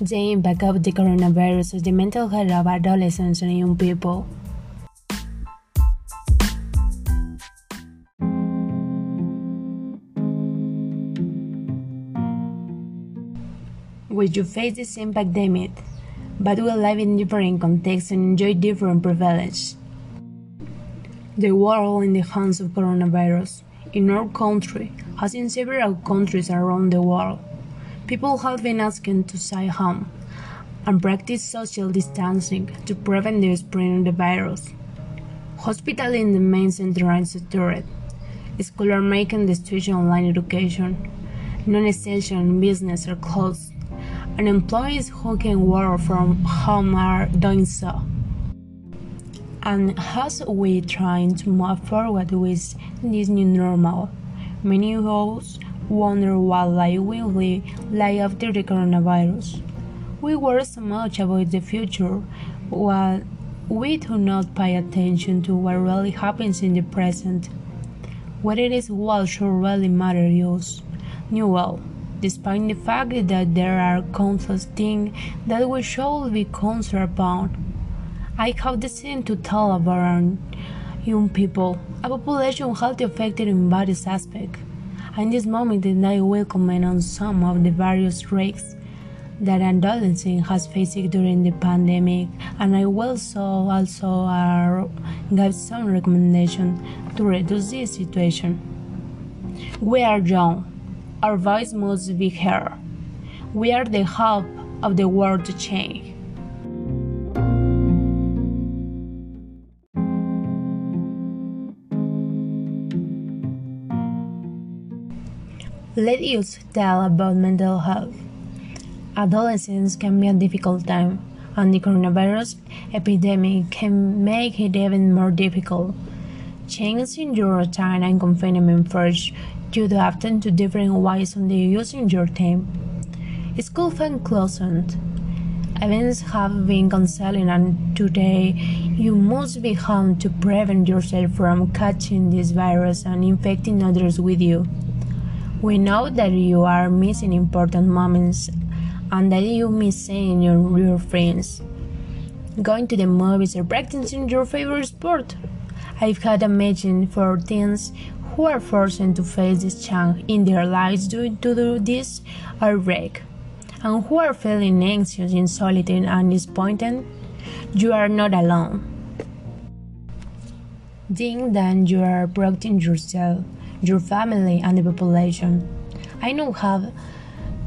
the impact of the coronavirus on the mental health of adolescents and young people. Will you face the same pandemic, but will live in different contexts and enjoy different privileges? The world in the hands of coronavirus in our country, as in several countries around the world. People have been asking to stay home and practice social distancing to prevent the spread of the virus. Hospitals in the main centralized sector. Schools are making the switch online education. Non-essential business are closed. And employees who can work from home are doing so. And as we trying to move forward with this new normal, many us wonder what life will be like after the coronavirus. We worry so much about the future, while we do not pay attention to what really happens in the present. What it is what should really matter us. New well, despite the fact that there are countless things that we should be concerned about. I have decided to tell about young people, a population health affected in various aspects. In this moment, I will comment on some of the various risks that adolescents has faced during the pandemic, and I will so also uh, give some recommendations to reduce this situation. We are young. Our voice must be heard. We are the hope of the world to change. Let us tell about mental health. Adolescence can be a difficult time, and the coronavirus epidemic can make it even more difficult. Changes in your routine and confinement force you to adapt to different ways the using your time. School have closed. Events have been cancelled, and today you must be home to prevent yourself from catching this virus and infecting others with you. We know that you are missing important moments and that you miss seeing your, your friends. Going to the movies or practicing your favorite sport. I've had a meeting for teens who are forced to face this change in their lives due to this outbreak and who are feeling anxious in solitude and disappointed. You are not alone. Think that you are protecting yourself your family, and the population. I know have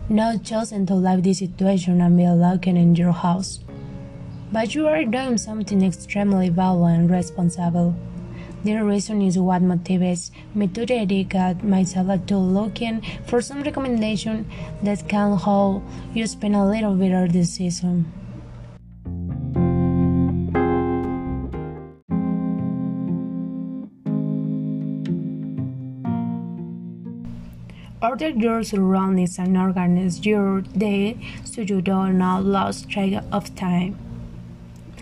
not chosen to leave this situation and be locked in your house. But you are doing something extremely valuable and responsible. The reason is what motivates me to dedicate myself to looking for some recommendation that can help you spend a little bit of this season. Order your surroundings and organize your day so you do not lose track of time.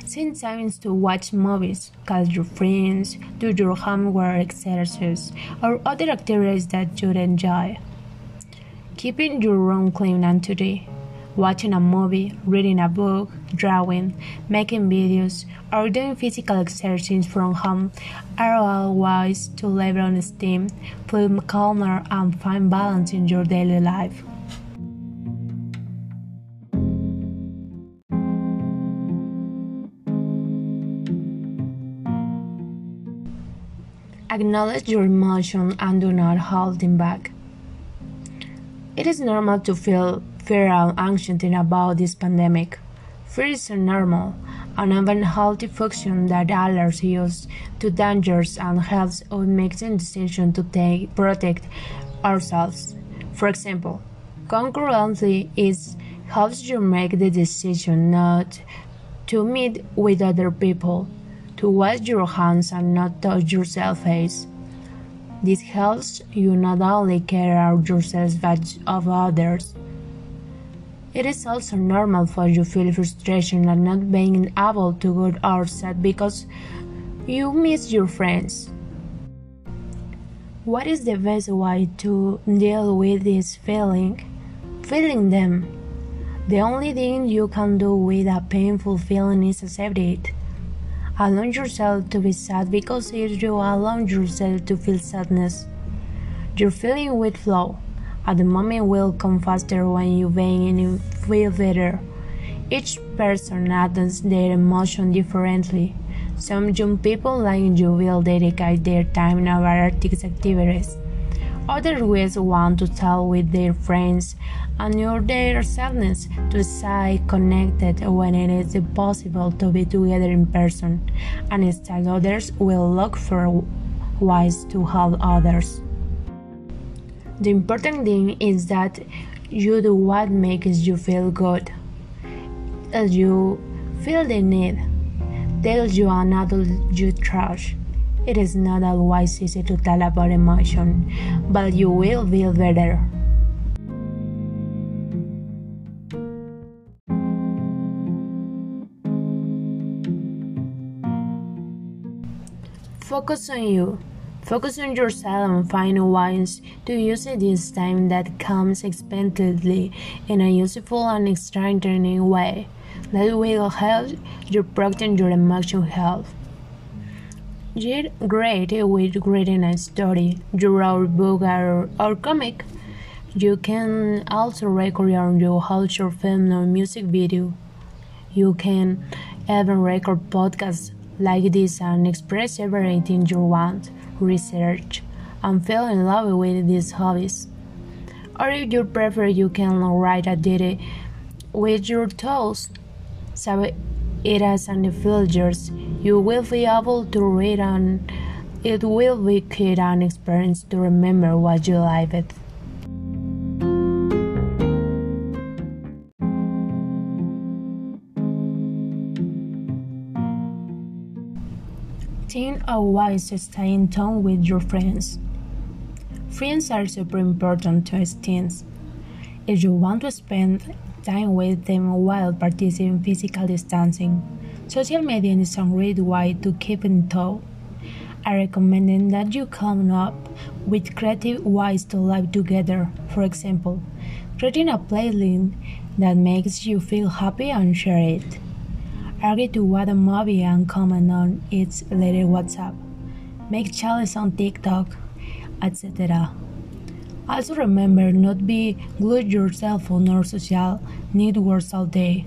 Send time to watch movies, call your friends, do your homework exercises, or other activities that you enjoy. Keeping your room clean and tidy watching a movie, reading a book, drawing, making videos, or doing physical exercises from home are all ways to level on esteem, feel calmer, and find balance in your daily life. Acknowledge your emotion and do not hold them back. It is normal to feel fear and anxiety about this pandemic. Fear is normal, an unhealthy function that alerts us to dangers and helps us make the decision to take, protect ourselves. For example, concurrently it helps you make the decision not to meet with other people, to wash your hands and not touch yourself face. This helps you not only care of yourself but of others. It is also normal for you to feel frustration at not being able to go outside because you miss your friends. What is the best way to deal with this feeling? Feeling them. The only thing you can do with a painful feeling is accept it. Allow yourself to be sad because if you allow yourself to feel sadness, your feeling will flow. At the moment will come faster when you begin and feel better. Each person handles their emotion differently. Some young people like you will dedicate their time to artistic activities. Others will want to talk with their friends and your their sadness to stay connected when it is impossible to be together in person, and instead others will look for ways to help others. The important thing is that you do what makes you feel good. As you feel the need, tell you an adult you trust. It is not always easy to tell about emotion, but you will feel better. Focus on you. Focus on yourself and find ways to use this time that comes expectedly in a useful and strengthening way that will help you protect your emotional health. You're great with reading a story, you wrote book or, or comic. You can also record your short film or music video. You can even record podcasts like this and express everything you want research, and fell in love with these hobbies. Or if you prefer, you can write a diary with your toes. So it in the filters, you will be able to read and it will be quite an experience to remember what you liked. Think of ways to stay in tone with your friends. Friends are super important to teens. If you want to spend time with them while practicing physical distancing, social media is a great way to keep in touch. I recommend that you come up with creative ways to live together. For example, creating a playlist that makes you feel happy and share it argue to what a movie and comment on its later WhatsApp, make challenges on TikTok, etc. Also remember not be glued yourself on our social networks all day.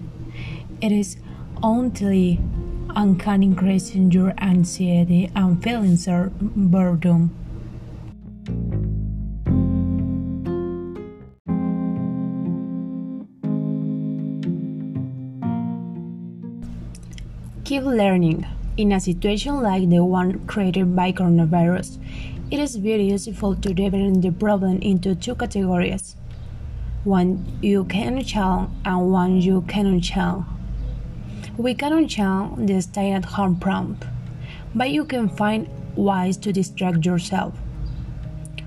It is only and can increase your anxiety and feelings of boredom. Keep learning. In a situation like the one created by coronavirus, it is very useful to divide the problem into two categories one you can change and one you cannot change. We cannot change the stay at home prompt, but you can find ways to distract yourself.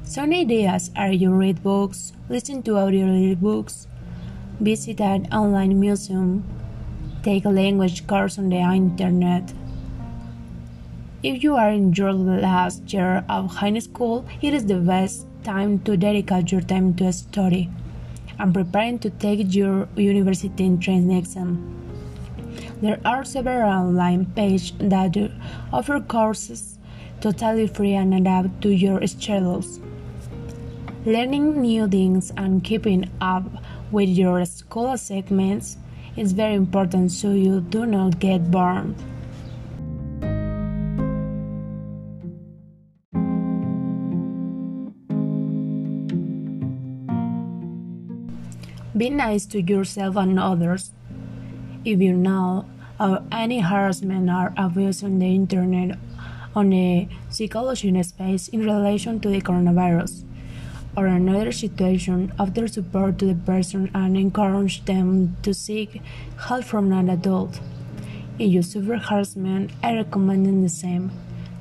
Some ideas are you read books, listen to audio books, visit an online museum, take a language course on the internet. If you are in your last year of high school, it is the best time to dedicate your time to a study and preparing to take your university entrance exam. There are several online pages that offer courses totally free and adapt to your schedules. Learning new things and keeping up with your school assignments is very important so you do not get burned. Be nice to yourself and others. If you know of any harassment or abuse on the internet on the psychology space in relation to the coronavirus, or another situation, offer support to the person and encourage them to seek help from an adult. If you suffer harassment, I recommend the same.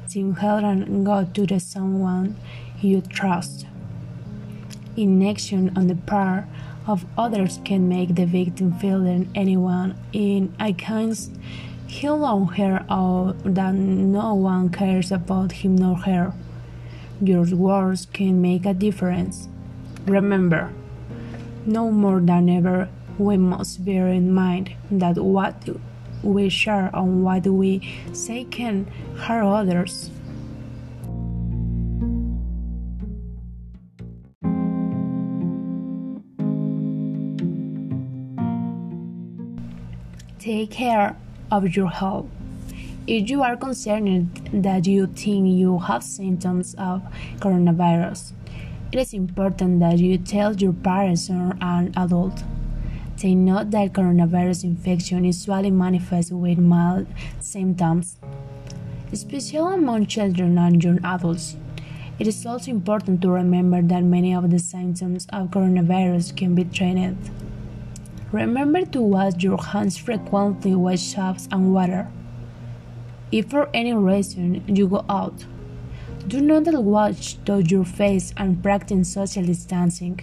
Seek help and go to the someone you trust. Inaction on the part of others can make the victim feel that anyone in against him or her or that no one cares about him or her. Your words can make a difference. Remember, no more than ever, we must bear in mind that what we share and what we say can hurt others. Take care of your health. If you are concerned that you think you have symptoms of coronavirus, it is important that you tell your parents or an adult. They note that coronavirus infection usually manifests with mild symptoms, especially among children and young adults. It is also important to remember that many of the symptoms of coronavirus can be treated. Remember to wash your hands frequently with soap and water. If for any reason you go out, do not watch wash your face and practice social distancing.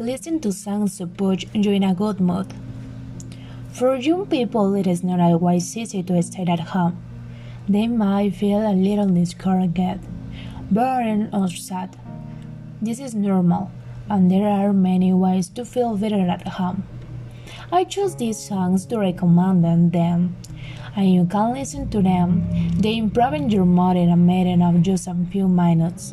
Listen to songs to put you in a good mood. For young people, it is not always easy to stay at home. They might feel a little discouraged, bored, or sad. This is normal, and there are many ways to feel better at home. I chose these songs to recommend them, and you can listen to them. They improve your mood in a matter of just a few minutes.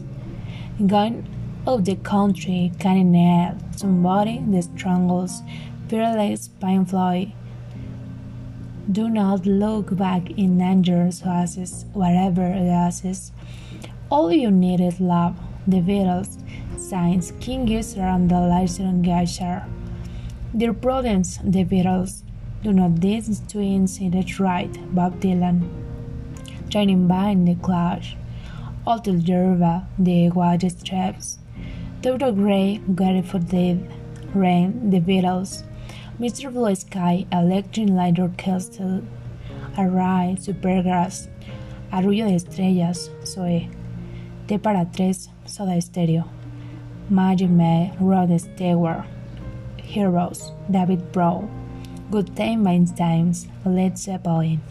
Going of the country can help somebody that struggles, fearless, painful. Do not look back in dangerous oases, whatever it is. All you need is love. The Beatles, And the Lyson Geisha. Dear Prudence, the Beatles. Do not these twins in the right, Bob Dylan. Shining by the clouds. Alter Yerba, the White Stripes. Dr. Gray, for Dave, Rain, The Beatles, Mr. Blue Sky, Electric Light Orchestra, Array, Supergrass, Arrullo de Estrellas, Zoe, T para tres, Soda Stereo, Maggie May, Rod Stewart, Heroes, David Bowie, Good Time Bad Times, Led Zeppelin.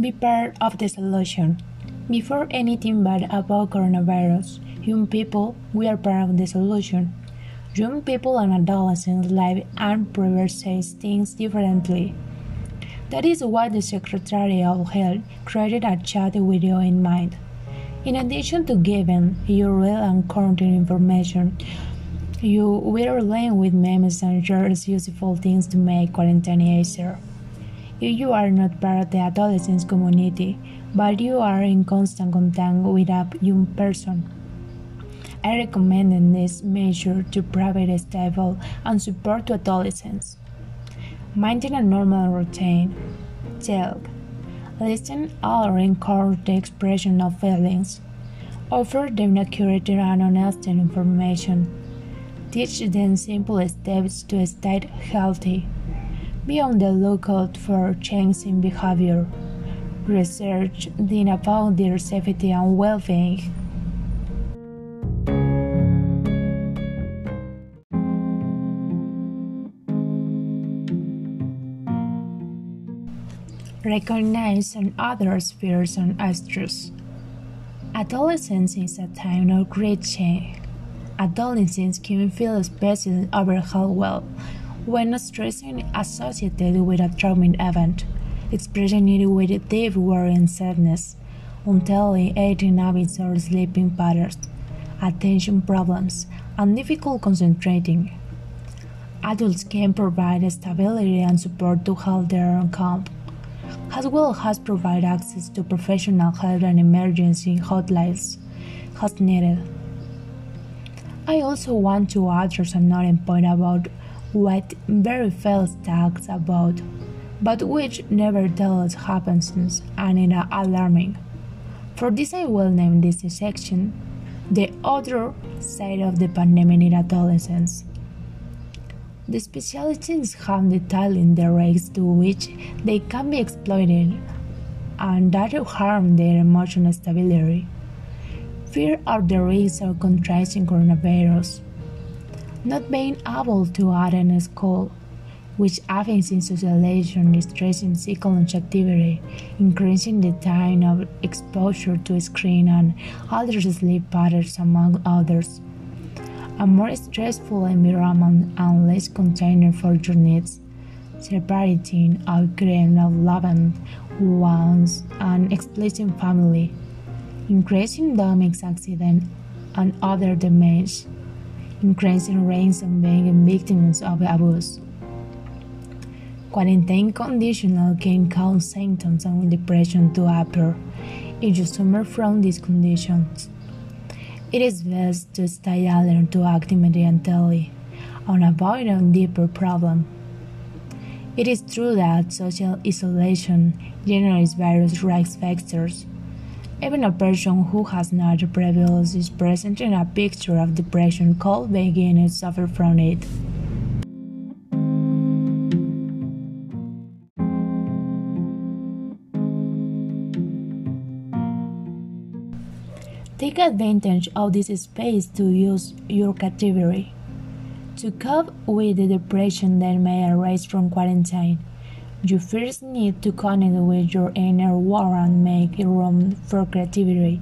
Be part of the solution. Before anything bad about coronavirus, young people, we are part of the solution. Young people and adolescents live and process things differently. That is why the Secretary of Health created a chat you in mind. In addition to giving you real and current information, you will learn with memes and shares useful things to make quarantine easier. If you are not part of the adolescent community, but you are in constant contact with a young person, I recommend this measure to provide stable and support to adolescents. Maintain a normal routine. Talk. Listen or encourage the expression of feelings. Offer them accurate and honest information. Teach them simple steps to stay healthy. Be on the lookout for changes in behavior. Research then about their safety and well-being. Recognize on others' fears and stress. Adolescence is a time of great change. Adolescents can feel especially overwhelmed when stress is associated with a traumatic event, expressing it with deep worry and sadness, unhealthy eating habits or sleeping patterns, attention problems, and difficult concentrating. Adults can provide stability and support to help their own calm, as well as provide access to professional help and emergency hotlines as needed. I also want to address another point about what very few talks about, but which nevertheless happens and is alarming. For this I will name this section the other side of the pandemic in adolescence. The specialists have detailed the rates to which they can be exploited and that harm their emotional stability. fear of the risks of contracting coronavirus, not being able to attend school, which affects in socialization, stress in psychological activity, increasing the time of exposure to screen and altered sleep patterns among others. A more stressful environment and less container for your needs, separating out creating of loving ones and explicit family, increasing domestic accident and other damage, increasing rates of being victims of abuse. Quarantine conditional can cause symptoms of depression to appear if you suffer from these conditions. It is best to stay alert to act immediately on avoiding deeper problems. It is true that social isolation generates various risk factors. Even a person who has not previously presented a picture of depression could begin to suffer from it. Take advantage of this space to use your category. To cope with the depression that may arise from quarantine, you first need to connect with your inner world and make room for creativity.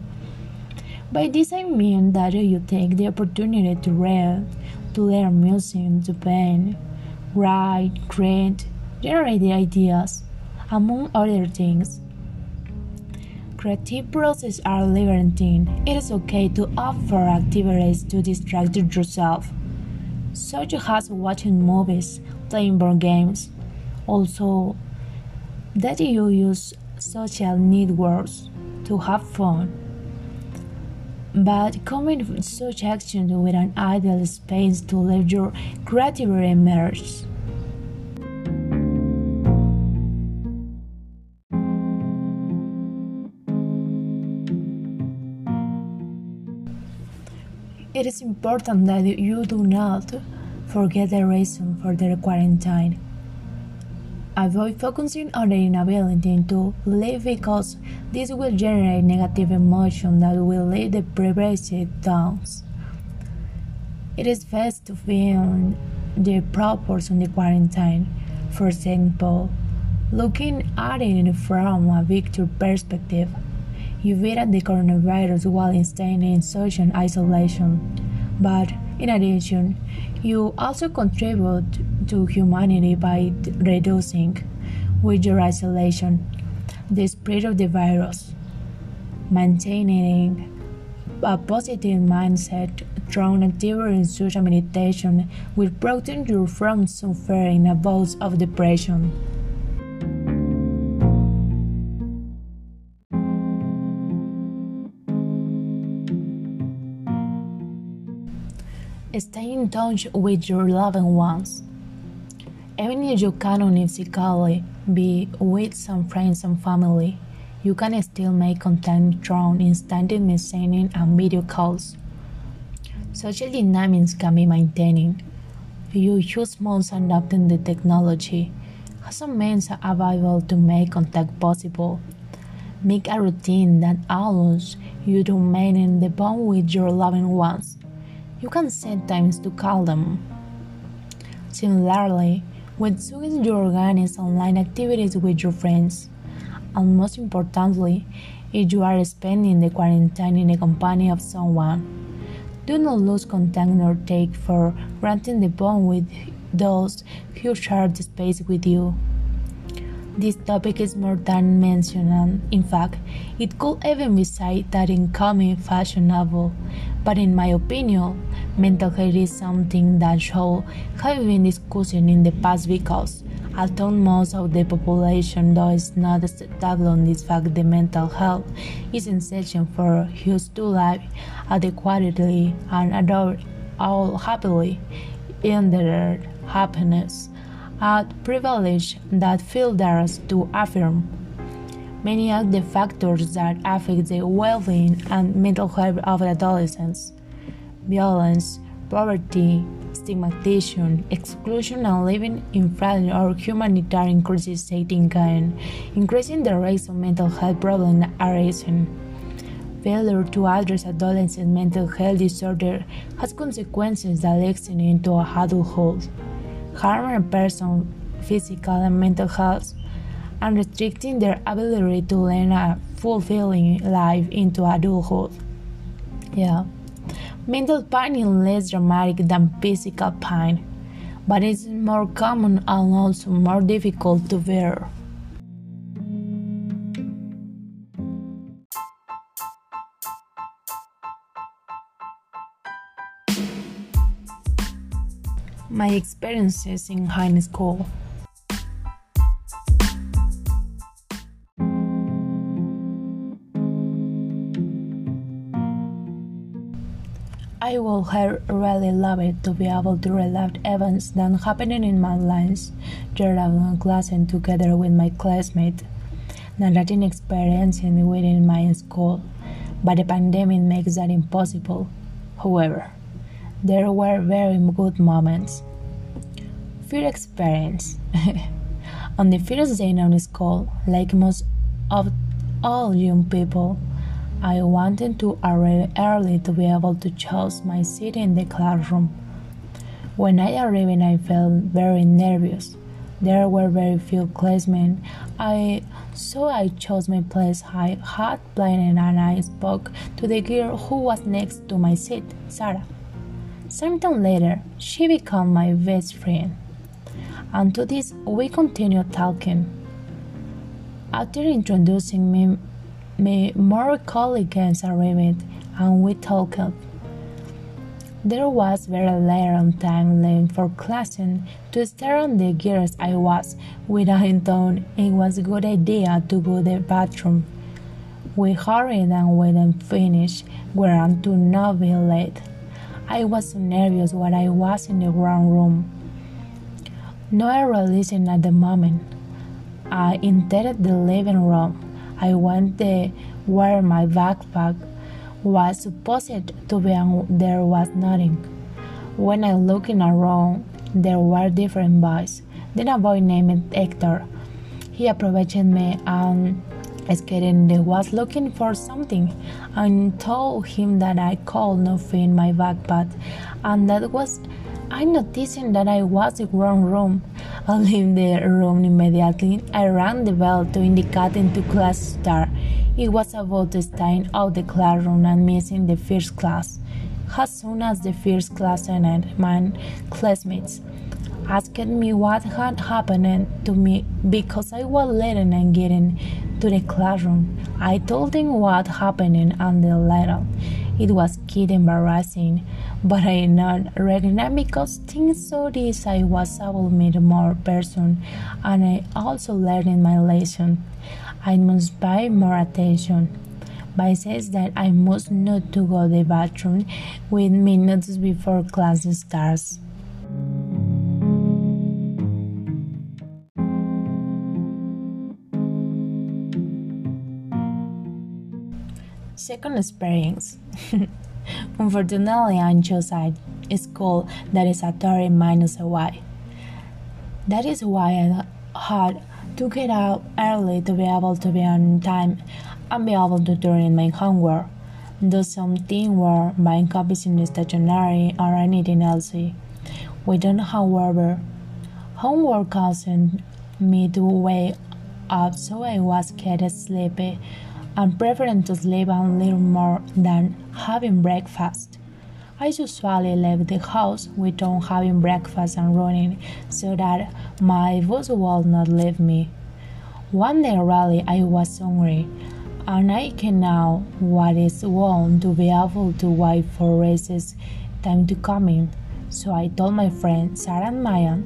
By this I mean that you take the opportunity to read, to learn music, to paint, write, create, generate ideas, among other things. Creative processes are liberating. It is okay to offer activities to distract yourself, such as watching movies, playing board games. Also, that you use social networks to have fun. But combine such actions with an ideal space to let your creativity emerge. It is important that you do not forget the reason for the quarantine. Avoid focusing on the inability to live because this will generate negative emotion that will lead the privacy downs. It is best to feel the purpose of the quarantine. For example, looking at it from a bigger perspective. You beat the coronavirus while staying in social isolation. But in addition, you also contribute to humanity by reducing, with your isolation, the spread of the virus. Maintaining a positive mindset through activity and social meditation will protect you from suffering a bout of depression. Stay in touch with your loved ones. Even if you cannot physically be with some friends and family, you can still make contact through instant messaging and video calls. Social dynamics can be maintained. You use months adapting the technology. Have some means available to make contact possible. Make a routine that allows you to maintain the bond with your loved ones you can set times to call them. Similarly, when choosing you organize online activities with your friends, and most importantly, if you are spending the quarantine in the company of someone, do not lose contact nor take for granted the bond with those who share the space with you. This topic is more than mentioned, in fact, it could even be said that in coming fashionable. But in my opinion, mental health is something that should have been discussed in the past because, although most of the population does not stable on this fact, the mental health is essential for us to live adequately and adore all happily in their happiness a privilege that feel us to affirm. Many of the factors that affect the well-being and mental health of adolescents violence, poverty, stigmatization, exclusion, and living in fragile or humanitarian crisis setting can increasing the rates of mental health problems arising. failure to address adolescent mental health disorder has consequences that extend into adulthood, harming a person's physical and mental health, and restricting their ability to lead a fulfilling life into adulthood. Yeah. Mental pain is less dramatic than physical pain, but it's more common and also more difficult to bear. My experiences in high school. I would have really loved to be able to relive events that happened in my life during class and together with my classmates. Narrating experiences within my school, but the pandemic makes that impossible. However, there were very good moments. Fear experience. On the first day of school, like most of all young people, I wanted to arrive early to be able to choose my seat in the classroom. When I arrived, I felt very nervous. There were very few classmates. I so I chose my place. I had planned and I spoke to the girl who was next to my seat, Sarah. Sometime later, she became my best friend. And to this, we continued talking. After introducing me me more colleagues arrived and we talked. There was very little time left for classing to stare on the girls I was with without thought it was a good idea to go to the bathroom. We hurried and when I finished, we were to not be late. I was so nervous when I was in the wrong room. No releasing at the moment. I entered the living room I went there where my backpack was supposed to be and there was nothing. When I looked around, there were different boys. Then a boy named Hector. He approached me and skating was looking for something and told him that I could not fit my backpack and that was I noticed that I was in the wrong room. I left the room immediately. I rang the bell to indicate into class start. It was about staying out the classroom and missing the first class. As soon as the first class ended, my classmates asked me what had happened to me because I was late and getting to the classroom. I told them what happened and the letter. It was kid embarrassing, but I not recognize because things so this I was able meet more person and I also learned my lesson. I must pay more attention. By says that I must not to go the bathroom with minutes before class starts. Second experience. Unfortunately, I chose a school that is a 30 minus a y. That is why I had to get out early to be able to be on time and be able to turn in my homework. Do something where buying copies in the stationery or anything else. We don't, however, homework caused me to wake up so I was getting sleepy and preferring to sleep a little more than having breakfast. I usually leave the house without having breakfast and running so that my boss will not leave me. One day really I was hungry and I can know what is wrong to be able to wait for races time to come in. So I told my friend Sarah and Maya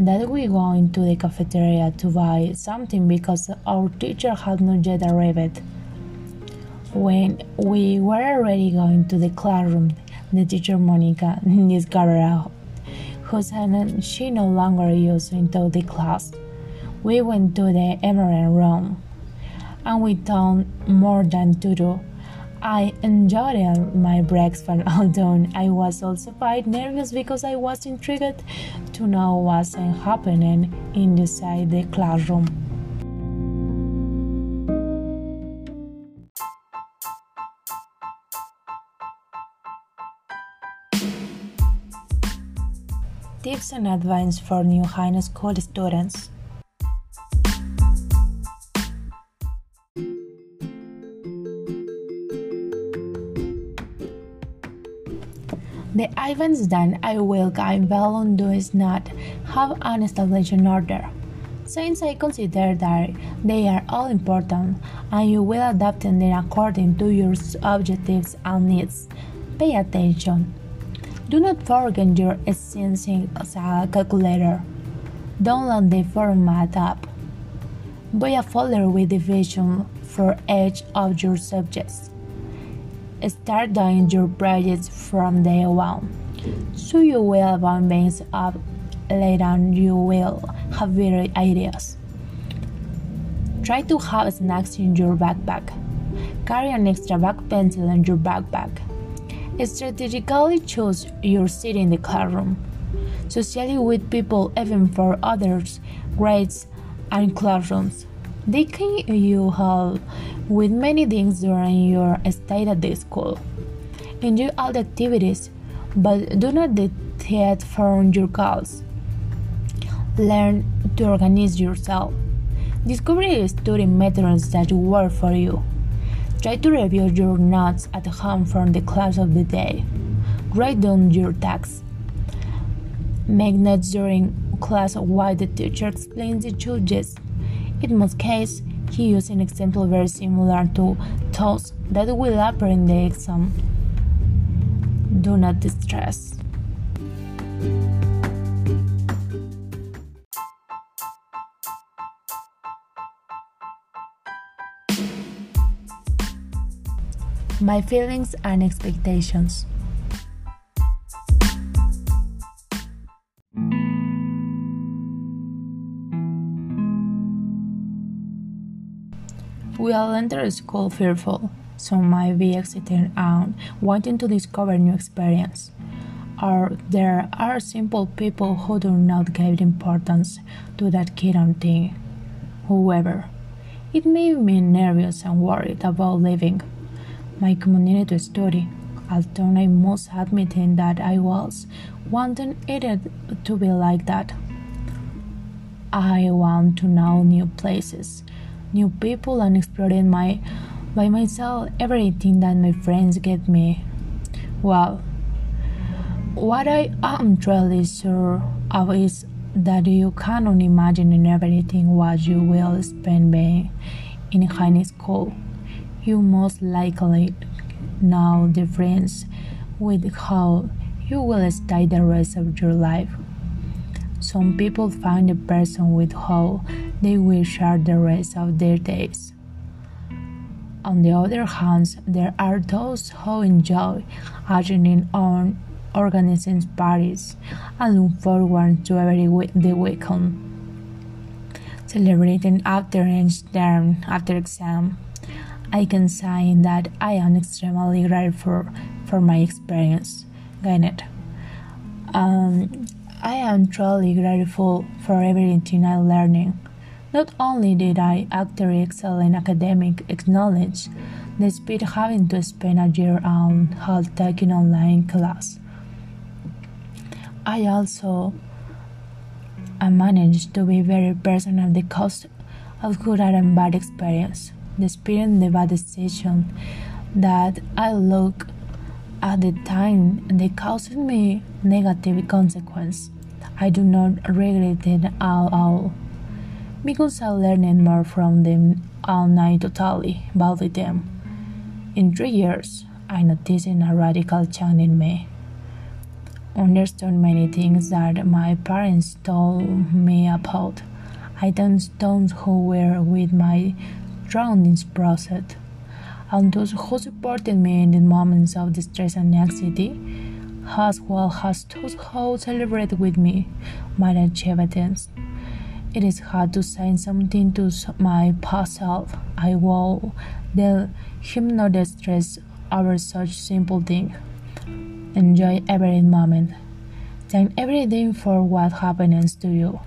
that we go into the cafeteria to buy something because our teacher had not yet arrived. When we were already going to the classroom, the teacher Monica discovered whose hand she no longer used into the class. We went to the emerald room, and we done more than to do. I enjoyed my breakfast, although I was also quite nervous because I was intrigued to know what was happening inside the classroom. And advice for new high school students. The events that I will guide well on do is not have an established order, since I consider that they are all important and you will adapt them according to your objectives and needs. Pay attention. Do not forget your essential calculator. Download the format app. Buy a folder with division for each of your subjects. Start doing your projects from day one, so you will bounce up later you will have better ideas. Try to have snacks in your backpack. Carry an extra back pencil in your backpack Strategically choose your seat in the classroom. Socially with people even for others, grades, and classrooms. They can you help with many things during your stay at the school. Enjoy all the activities, but do not deviate from your goals. Learn to organize yourself. Discover study methods that work for you. Try to review your notes at home from the class of the day. Write down your tasks. Make notes during class while the teacher explains the changes. In most cases, he used an example very similar to those that will appear in the exam. Do not my feelings and expectations. We all enter school fearful, some might be excited and wanting to discover new experience. Or there are simple people who do not give importance to that kid on thing. However, it made me nervous and worried about leaving my community to study, although I must admit that I was wanting it to be like that. I want to know new places, new people, and exploring my by myself everything that my friends get me. Well, what I am truly sure of is that you cannot imagine everything what you will spend being in high school you most likely know the difference with how you will stay the rest of your life. Some people find a person with how they will share the rest of their days. On the other hand, there are those who enjoy attending on organizing parties and look forward to every week the weekend, celebrating after each term after exam I can say that I am extremely grateful for my experience. Gained. Um, I am truly grateful for everything I learning. Not only did I actually excel in academic knowledge, despite having to spend a year on hard taking online class, I also I managed to be very personal the cost of good and bad experience the spirit devastation that I look at the time they caused me negative consequence. I do not regret it at all because I learned more from them and I totally valued them. In three years, I noticed a radical change in me. Understood many things that my parents told me about. I don't stones who were with my drowned in this process, and those who supported me in the moments of distress and anxiety, as well as those who celebrated with me my achievements. It is hard to say something to my past self. I will him not stress over such simple thing. Enjoy every moment. Thank everything for what happens to you.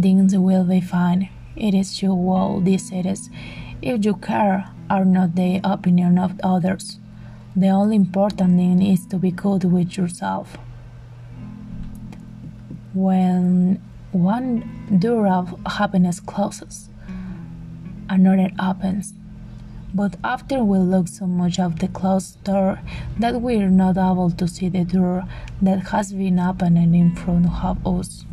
Things will be fine. It is your will decides if you care are not the opinion of others. The only important thing is to be good with yourself. when one door of happiness closes, another opens. But after we look so much at the closed door that we're not able to see the door that has been opened in front of us.